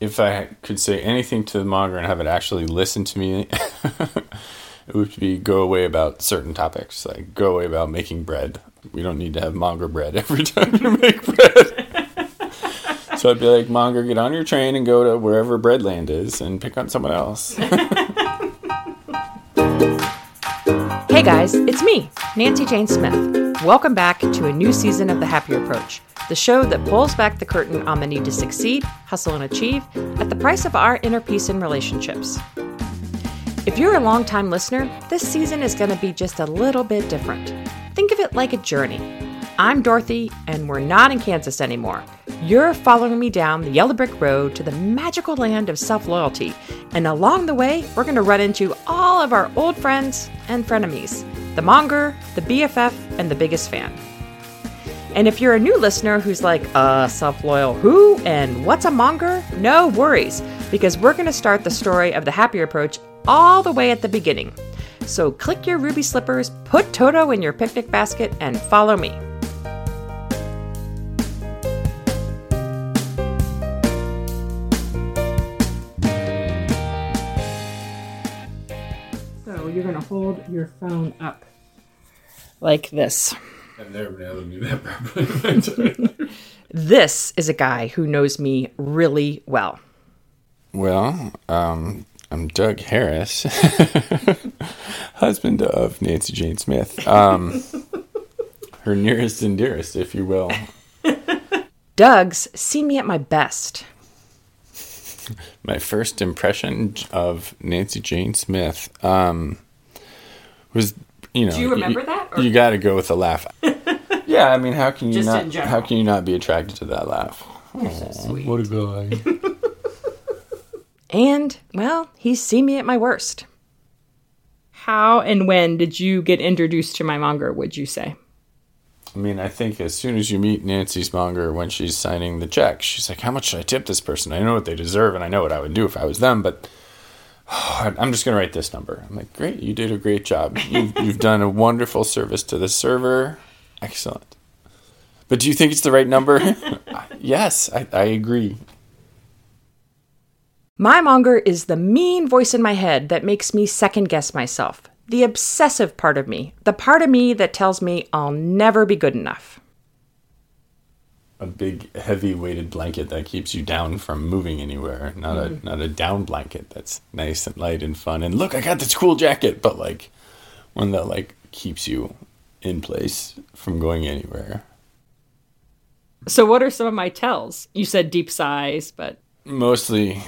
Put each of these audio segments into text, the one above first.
if I could say anything to the monger and have it actually listen to me, it would be go away about certain topics, like go away about making bread. We don't need to have monger bread every time you make bread. so I'd be like, monger, get on your train and go to wherever breadland is and pick on someone else. Guys, it's me, Nancy Jane Smith. Welcome back to a new season of The Happier Approach, the show that pulls back the curtain on the need to succeed, hustle, and achieve at the price of our inner peace and relationships. If you're a longtime listener, this season is going to be just a little bit different. Think of it like a journey. I'm Dorothy, and we're not in Kansas anymore. You're following me down the yellow brick road to the magical land of self loyalty, and along the way, we're going to run into all of our old friends and frenemies the monger, the BFF, and the biggest fan. And if you're a new listener who's like, uh, self loyal who and what's a monger? No worries, because we're going to start the story of the happier approach all the way at the beginning. So click your ruby slippers, put Toto in your picnic basket, and follow me. Hold your phone up like this. I've never been able to do that properly. This is a guy who knows me really well. well, um, I'm Doug Harris, husband of Nancy Jane Smith. Um, her nearest and dearest, if you will. Doug's seen me at my best. My first impression of Nancy Jane Smith um, was, you know, Do you remember that, or- You got to go with the laugh. yeah, I mean, how can you Just not? in. How can you not be attracted to that laugh? sweet. What a guy! And, well, he's seen me at my worst. How and when did you get introduced to my monger, would you say? I mean, I think as soon as you meet Nancy's monger when she's signing the check, she's like, "How much should I tip this person? I know what they deserve, and I know what I would do if I was them, but." I'm just gonna write this number. I'm like, great, you did a great job. You've, you've done a wonderful service to the server. Excellent. But do you think it's the right number? Uh, yes, I, I agree. My monger is the mean voice in my head that makes me second guess myself. The obsessive part of me. The part of me that tells me I'll never be good enough. A big, heavy weighted blanket that keeps you down from moving anywhere. Not a mm-hmm. not a down blanket that's nice and light and fun. And look, I got this cool jacket, but like one that like keeps you in place from going anywhere. So, what are some of my tells? You said deep sighs, but Mostly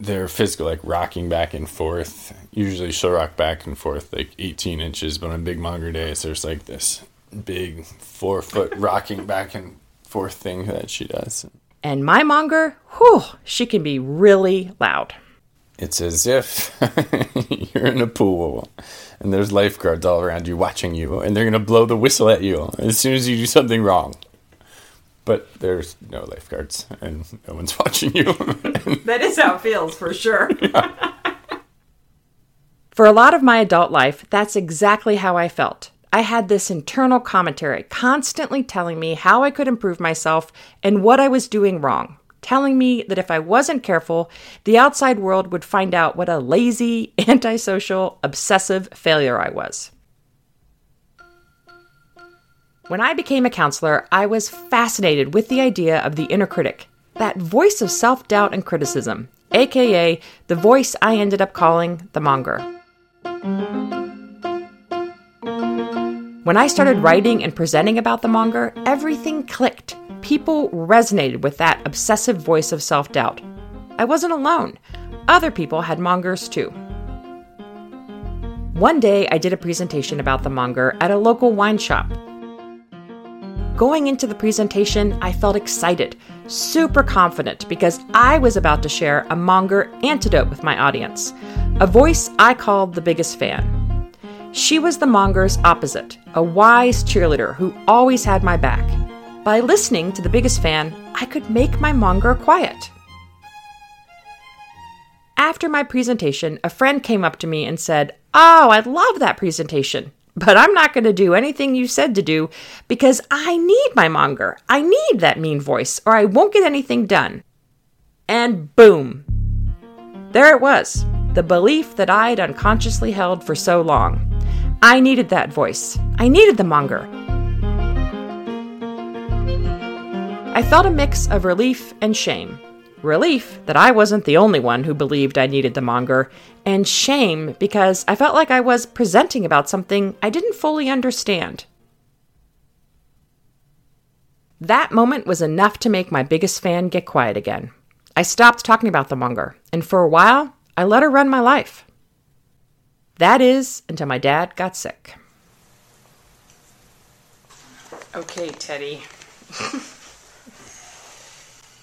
they're physical, like rocking back and forth. Usually she'll rock back and forth like 18 inches, but on big monger days, there's like this big four foot rocking back and forth thing that she does. and my monger, whew, she can be really loud. It's as if you're in a pool and there's lifeguards all around you watching you, and they're going to blow the whistle at you as soon as you do something wrong. But there's no lifeguards, and no one's watching you. That is how it feels for sure. for a lot of my adult life, that's exactly how I felt. I had this internal commentary constantly telling me how I could improve myself and what I was doing wrong, telling me that if I wasn't careful, the outside world would find out what a lazy, antisocial, obsessive failure I was. When I became a counselor, I was fascinated with the idea of the inner critic, that voice of self doubt and criticism, aka the voice I ended up calling the monger. When I started writing and presenting about the monger, everything clicked. People resonated with that obsessive voice of self doubt. I wasn't alone. Other people had mongers too. One day, I did a presentation about the monger at a local wine shop. Going into the presentation, I felt excited, super confident, because I was about to share a monger antidote with my audience, a voice I called the biggest fan. She was the monger's opposite, a wise cheerleader who always had my back. By listening to the biggest fan, I could make my monger quiet. After my presentation, a friend came up to me and said, Oh, I love that presentation, but I'm not going to do anything you said to do because I need my monger. I need that mean voice, or I won't get anything done. And boom! There it was, the belief that I'd unconsciously held for so long. I needed that voice. I needed the monger. I felt a mix of relief and shame. Relief that I wasn't the only one who believed I needed the monger, and shame because I felt like I was presenting about something I didn't fully understand. That moment was enough to make my biggest fan get quiet again. I stopped talking about the monger, and for a while, I let her run my life. That is until my dad got sick. Okay, Teddy.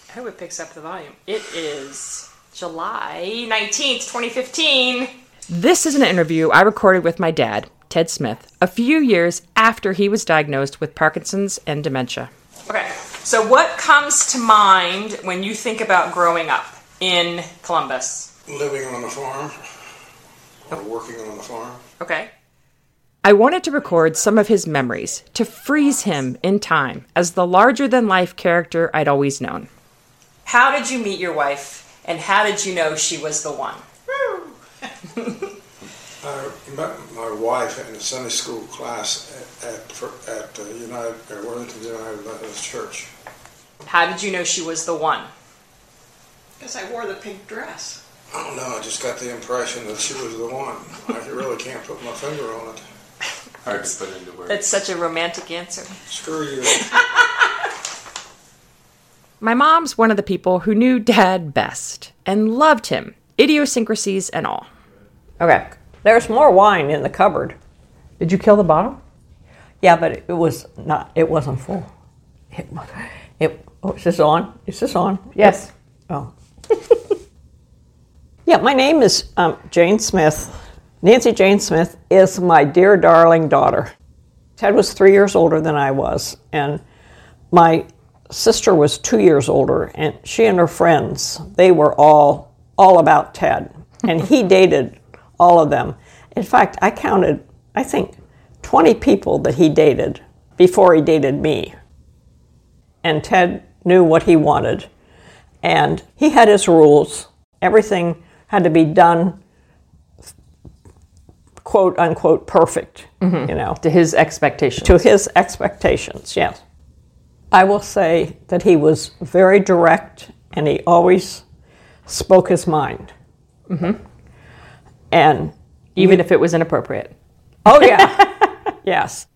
I hope it picks up the volume. It is July 19th, 2015. This is an interview I recorded with my dad, Ted Smith, a few years after he was diagnosed with Parkinson's and dementia. Okay, so what comes to mind when you think about growing up in Columbus? Living on the farm or working on the farm. Okay. I wanted to record some of his memories, to freeze him in time as the larger than life character I'd always known. How did you meet your wife, and how did you know she was the one? I met my wife in a Sunday school class at at, at uh, United uh, Worthington United Methodist Church. How did you know she was the one? Because I wore the pink dress. I don't know. I just got the impression that she was the one. I really can't put my finger on it. Hard to put into words. That's such a romantic answer. Screw you. My mom's one of the people who knew Dad best and loved him, idiosyncrasies and all. Okay. There's more wine in the cupboard. Did you kill the bottle? Yeah, but it was not. It wasn't full. It. It. Oh, is this on? Is this on? Yes. Oh. Yeah, my name is um, Jane Smith. Nancy Jane Smith is my dear darling daughter. Ted was three years older than I was, and my sister was two years older, and she and her friends they were all all about Ted, and he dated all of them. In fact, I counted, I think, 20 people that he dated before he dated me. And Ted knew what he wanted, and he had his rules. Everything had to be done quote unquote perfect, you know, To his expectations. to his expectations, yes. I will say that he was very direct and he always spoke his mind. Mm-hmm. And, even if it was inappropriate. oh, yeah, yes.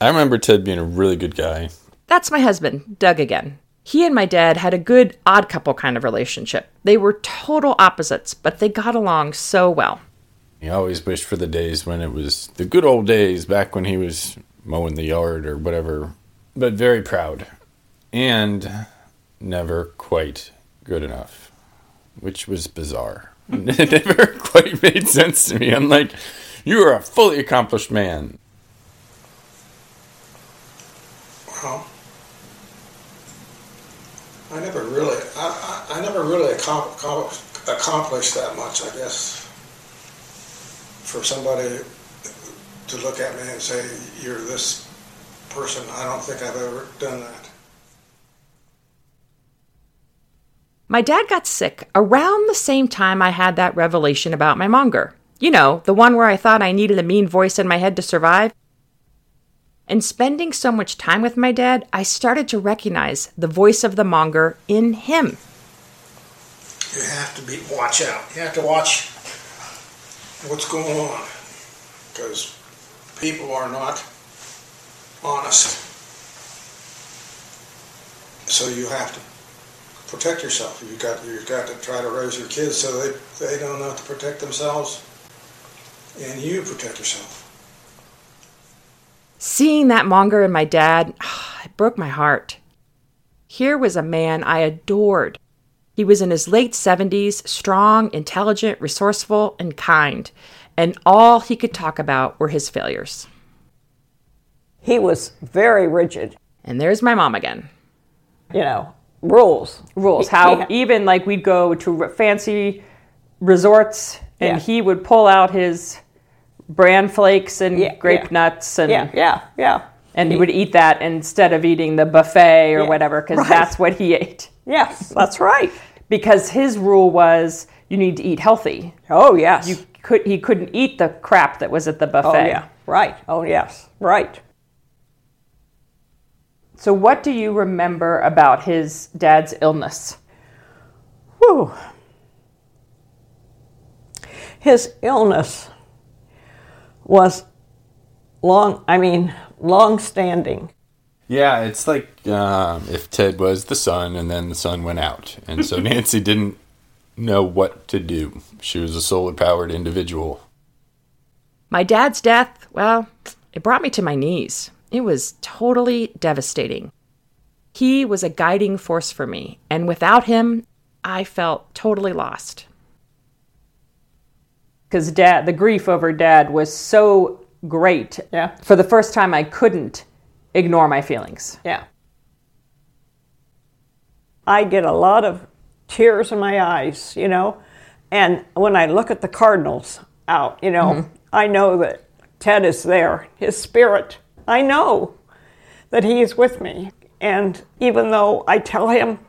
I remember Ted being a really good guy. That's my husband, Doug again. He and my dad had a good odd couple kind of relationship. They were total opposites, but they got along so well. He always wished for the days when it was the good old days back when he was mowing the yard or whatever, but very proud and never quite good enough, which was bizarre. it never quite made sense to me. I'm like, you are a fully accomplished man. Well, I never really, I, I, I never really accom- accom- accomplished that much. I guess for somebody to look at me and say you're this person, I don't think I've ever done that. My dad got sick around the same time I had that revelation about my monger. You know, the one where I thought I needed a mean voice in my head to survive. And spending so much time with my dad, I started to recognize the voice of the monger in him. You have to be watch out. You have to watch what's going on because people are not honest. So you have to protect yourself. You got you got to try to raise your kids so they they don't have to protect themselves, and you protect yourself. Seeing that monger in my dad, it broke my heart. Here was a man I adored. He was in his late 70s, strong, intelligent, resourceful, and kind, and all he could talk about were his failures. He was very rigid, And there's my mom again. you know, rules. Rules. How he- even like we'd go to fancy resorts and Yeah. he would pull out his bran flakes and Yeah, grape yeah. nuts and Yeah, yeah, yeah. and he would eat that instead of eating the buffet or Yeah, whatever because right. that's what he ate. Yes, that's right. because his rule was you need to eat healthy. Oh, yes. You could he couldn't eat the crap that was at the oh, buffet. oh, yeah. Right. Oh, yes. Right. So what do you remember about his dad's illness? Whew. His illness was long, I mean, long standing. Yeah, it's like um, if Ted was the sun and then the sun went out. And so Nancy didn't know what to do. She was a solar powered individual. My dad's death, well, it brought me to my knees. It was totally devastating. He was a guiding force for me, and without him, I felt totally lost. Because dad, the grief over dad was so great. Yeah. For the first time, I couldn't ignore my feelings. Yeah. I get a lot of tears in my eyes, you know, and when I look at the Cardinals out, you know, mm-hmm. I know that Ted is there, his spirit. I know that he is with me. And even though I tell him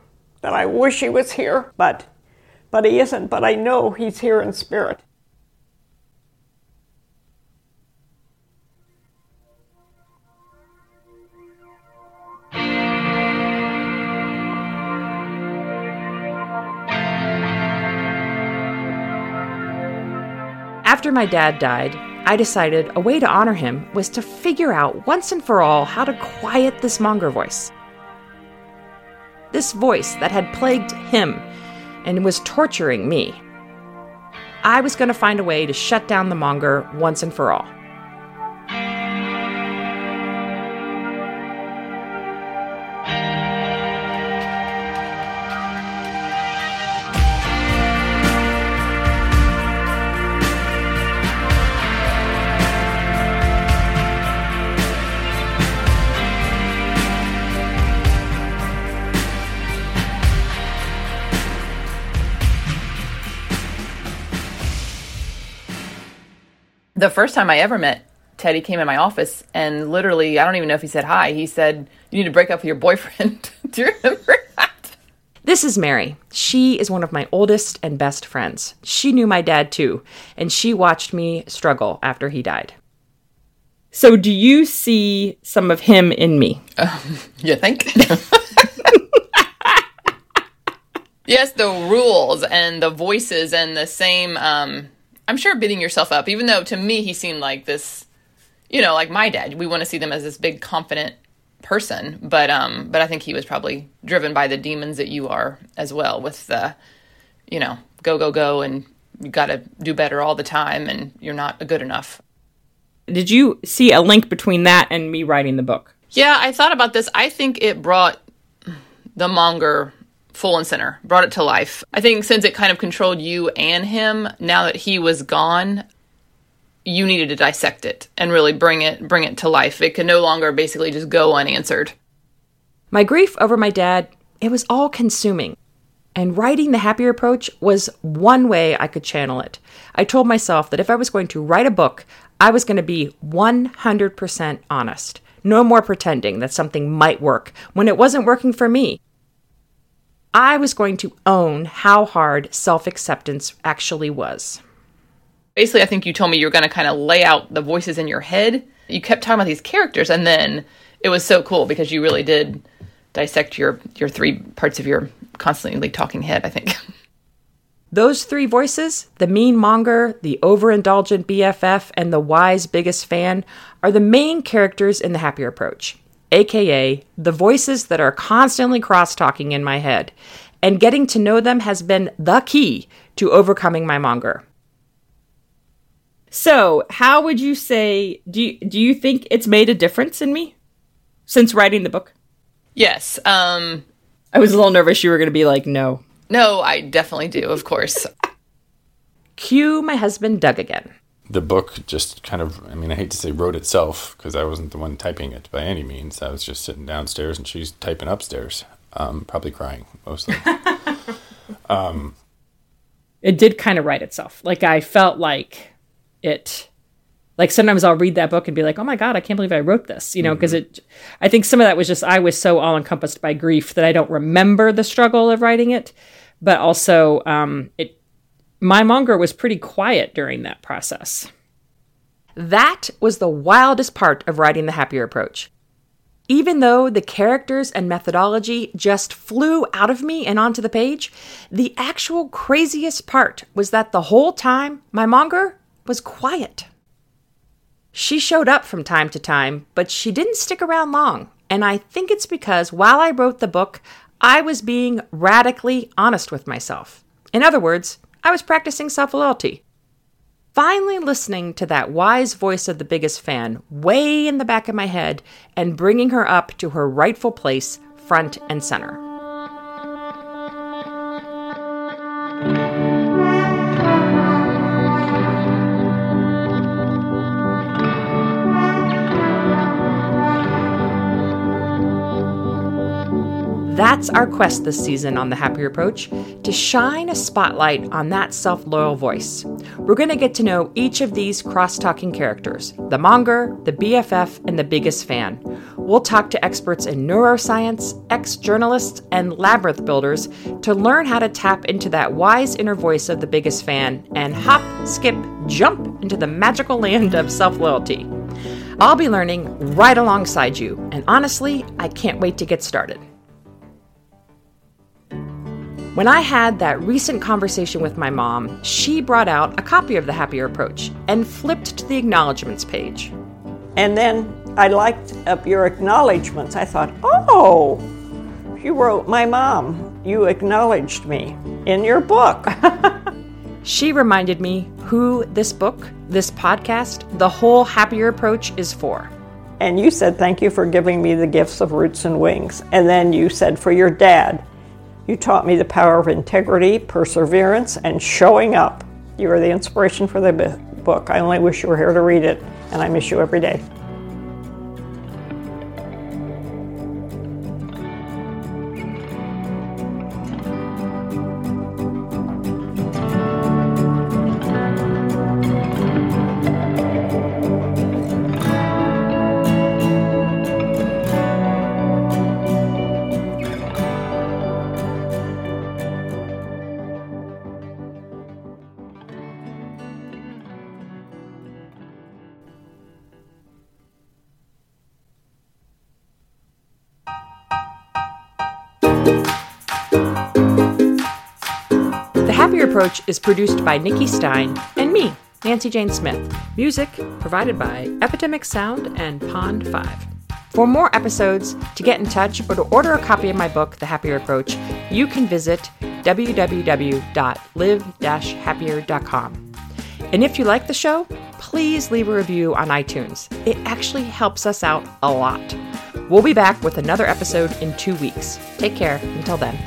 that I wish he was here, but but he isn't, but I know he's here in spirit. After my dad died, I decided a way to honor him was to figure out once and for all how to quiet this monger voice. This voice that had plagued him and was torturing me. I was going to find a way to shut down the monger once and for all. The first time I ever met Teddy came in my office and literally, I don't even know if he said hi. He said, You need to break up with your boyfriend. Do you remember that? This is Mary. She is one of my oldest and best friends. She knew my dad too, and she watched me struggle after he died. So, do you see some of him in me? You think? yes, the rules and the voices and the same, um, I'm sure beating yourself up, even though to me he seemed like this, you know, like my dad. We want to see them as this big, confident person, but um, but I think he was probably driven by the demons that you are as well, with the, you know, go go go, and you got to do better all the time, and you're not good enough. Did you see a link between that and me writing the book? Yeah, I thought about this. I think it brought the monger full and center, brought it to life. I think since it kind of controlled you and him, now that he was gone, you needed to dissect it and really bring it bring it to life. It could no longer basically just go unanswered. My grief over my dad, it was all consuming. And writing The Happier Approach was one way I could channel it. I told myself that if I was going to write a book, I was going to be 100% honest. No more pretending that something might work when it wasn't working for me. I was going to own how hard self acceptance actually was. Basically, I think you told me you were going to kind of lay out the voices in your head. You kept talking about these characters, and then it was so cool because you really did dissect your your three parts of your constantly talking head. I think. Those three voices, the mean monger, the overindulgent BFF, and the wise biggest fan, are the main characters in the happier approach, aka the voices that are constantly cross talking in my head. And getting to know them has been the key to overcoming my monger. So, how would you say do you, do you think it's made a difference in me since writing the book? Yes. Um, I was a little nervous you were going to be like no. no, I definitely do. Of course. Cue my husband Doug again. The book just kind of, I mean, I hate to say wrote itself because I wasn't the one typing it by any means. I was just sitting downstairs and she's typing upstairs, um, probably crying mostly. it did kind of write itself. Like I felt like it Like sometimes I'll read that book and be like, "Oh my god, I can't believe I wrote this," you know, because it. I think some of that was just I was so all encompassed by grief that I don't remember the struggle of writing it, but also um, it. My monger was pretty quiet during that process. That was the wildest part of writing the happier approach. Even though the characters and methodology just flew out of me and onto the page, the actual craziest part was that the whole time my monger was quiet. She showed up from time to time, but she didn't stick around long. And I think it's because while I wrote the book, I was being radically honest with myself. In other words, I was practicing self loyalty. Finally, listening to that wise voice of the biggest fan way in the back of my head and bringing her up to her rightful place, front and center. That's our quest this season on The Happier Approach to shine a spotlight on that self loyal voice. We're going to get to know each of these cross talking characters the monger, the BFF, and the biggest fan. We'll talk to experts in neuroscience, ex journalists, and labyrinth builders to learn how to tap into that wise inner voice of the biggest fan and hop, skip, jump into the magical land of self loyalty. I'll be learning right alongside you, and honestly, I can't wait to get started. When I had that recent conversation with my mom, she brought out a copy of The Happier Approach and flipped to the acknowledgments page. And then I liked up your acknowledgments. I thought, oh, you wrote my mom. You acknowledged me in your book. She reminded me who this book, this podcast, the whole Happier Approach is for. and you said, thank you for giving me the gifts of roots and wings. And then you said, for your dad, you taught me the power of integrity, perseverance, and showing up. You are the inspiration for the book. I only wish you were here to read it, and I miss you every day. The Happier Approach is produced by Nikki Stein and me, Nancy Jane Smith. Music provided by Epidemic Sound and Pond 5. For more episodes, to get in touch, or to order a copy of my book, The Happier Approach, you can visit www.live-happier.com. And if you like the show, please leave a review on iTunes. It actually helps us out a lot. We'll be back with another episode in two weeks. Take care until then.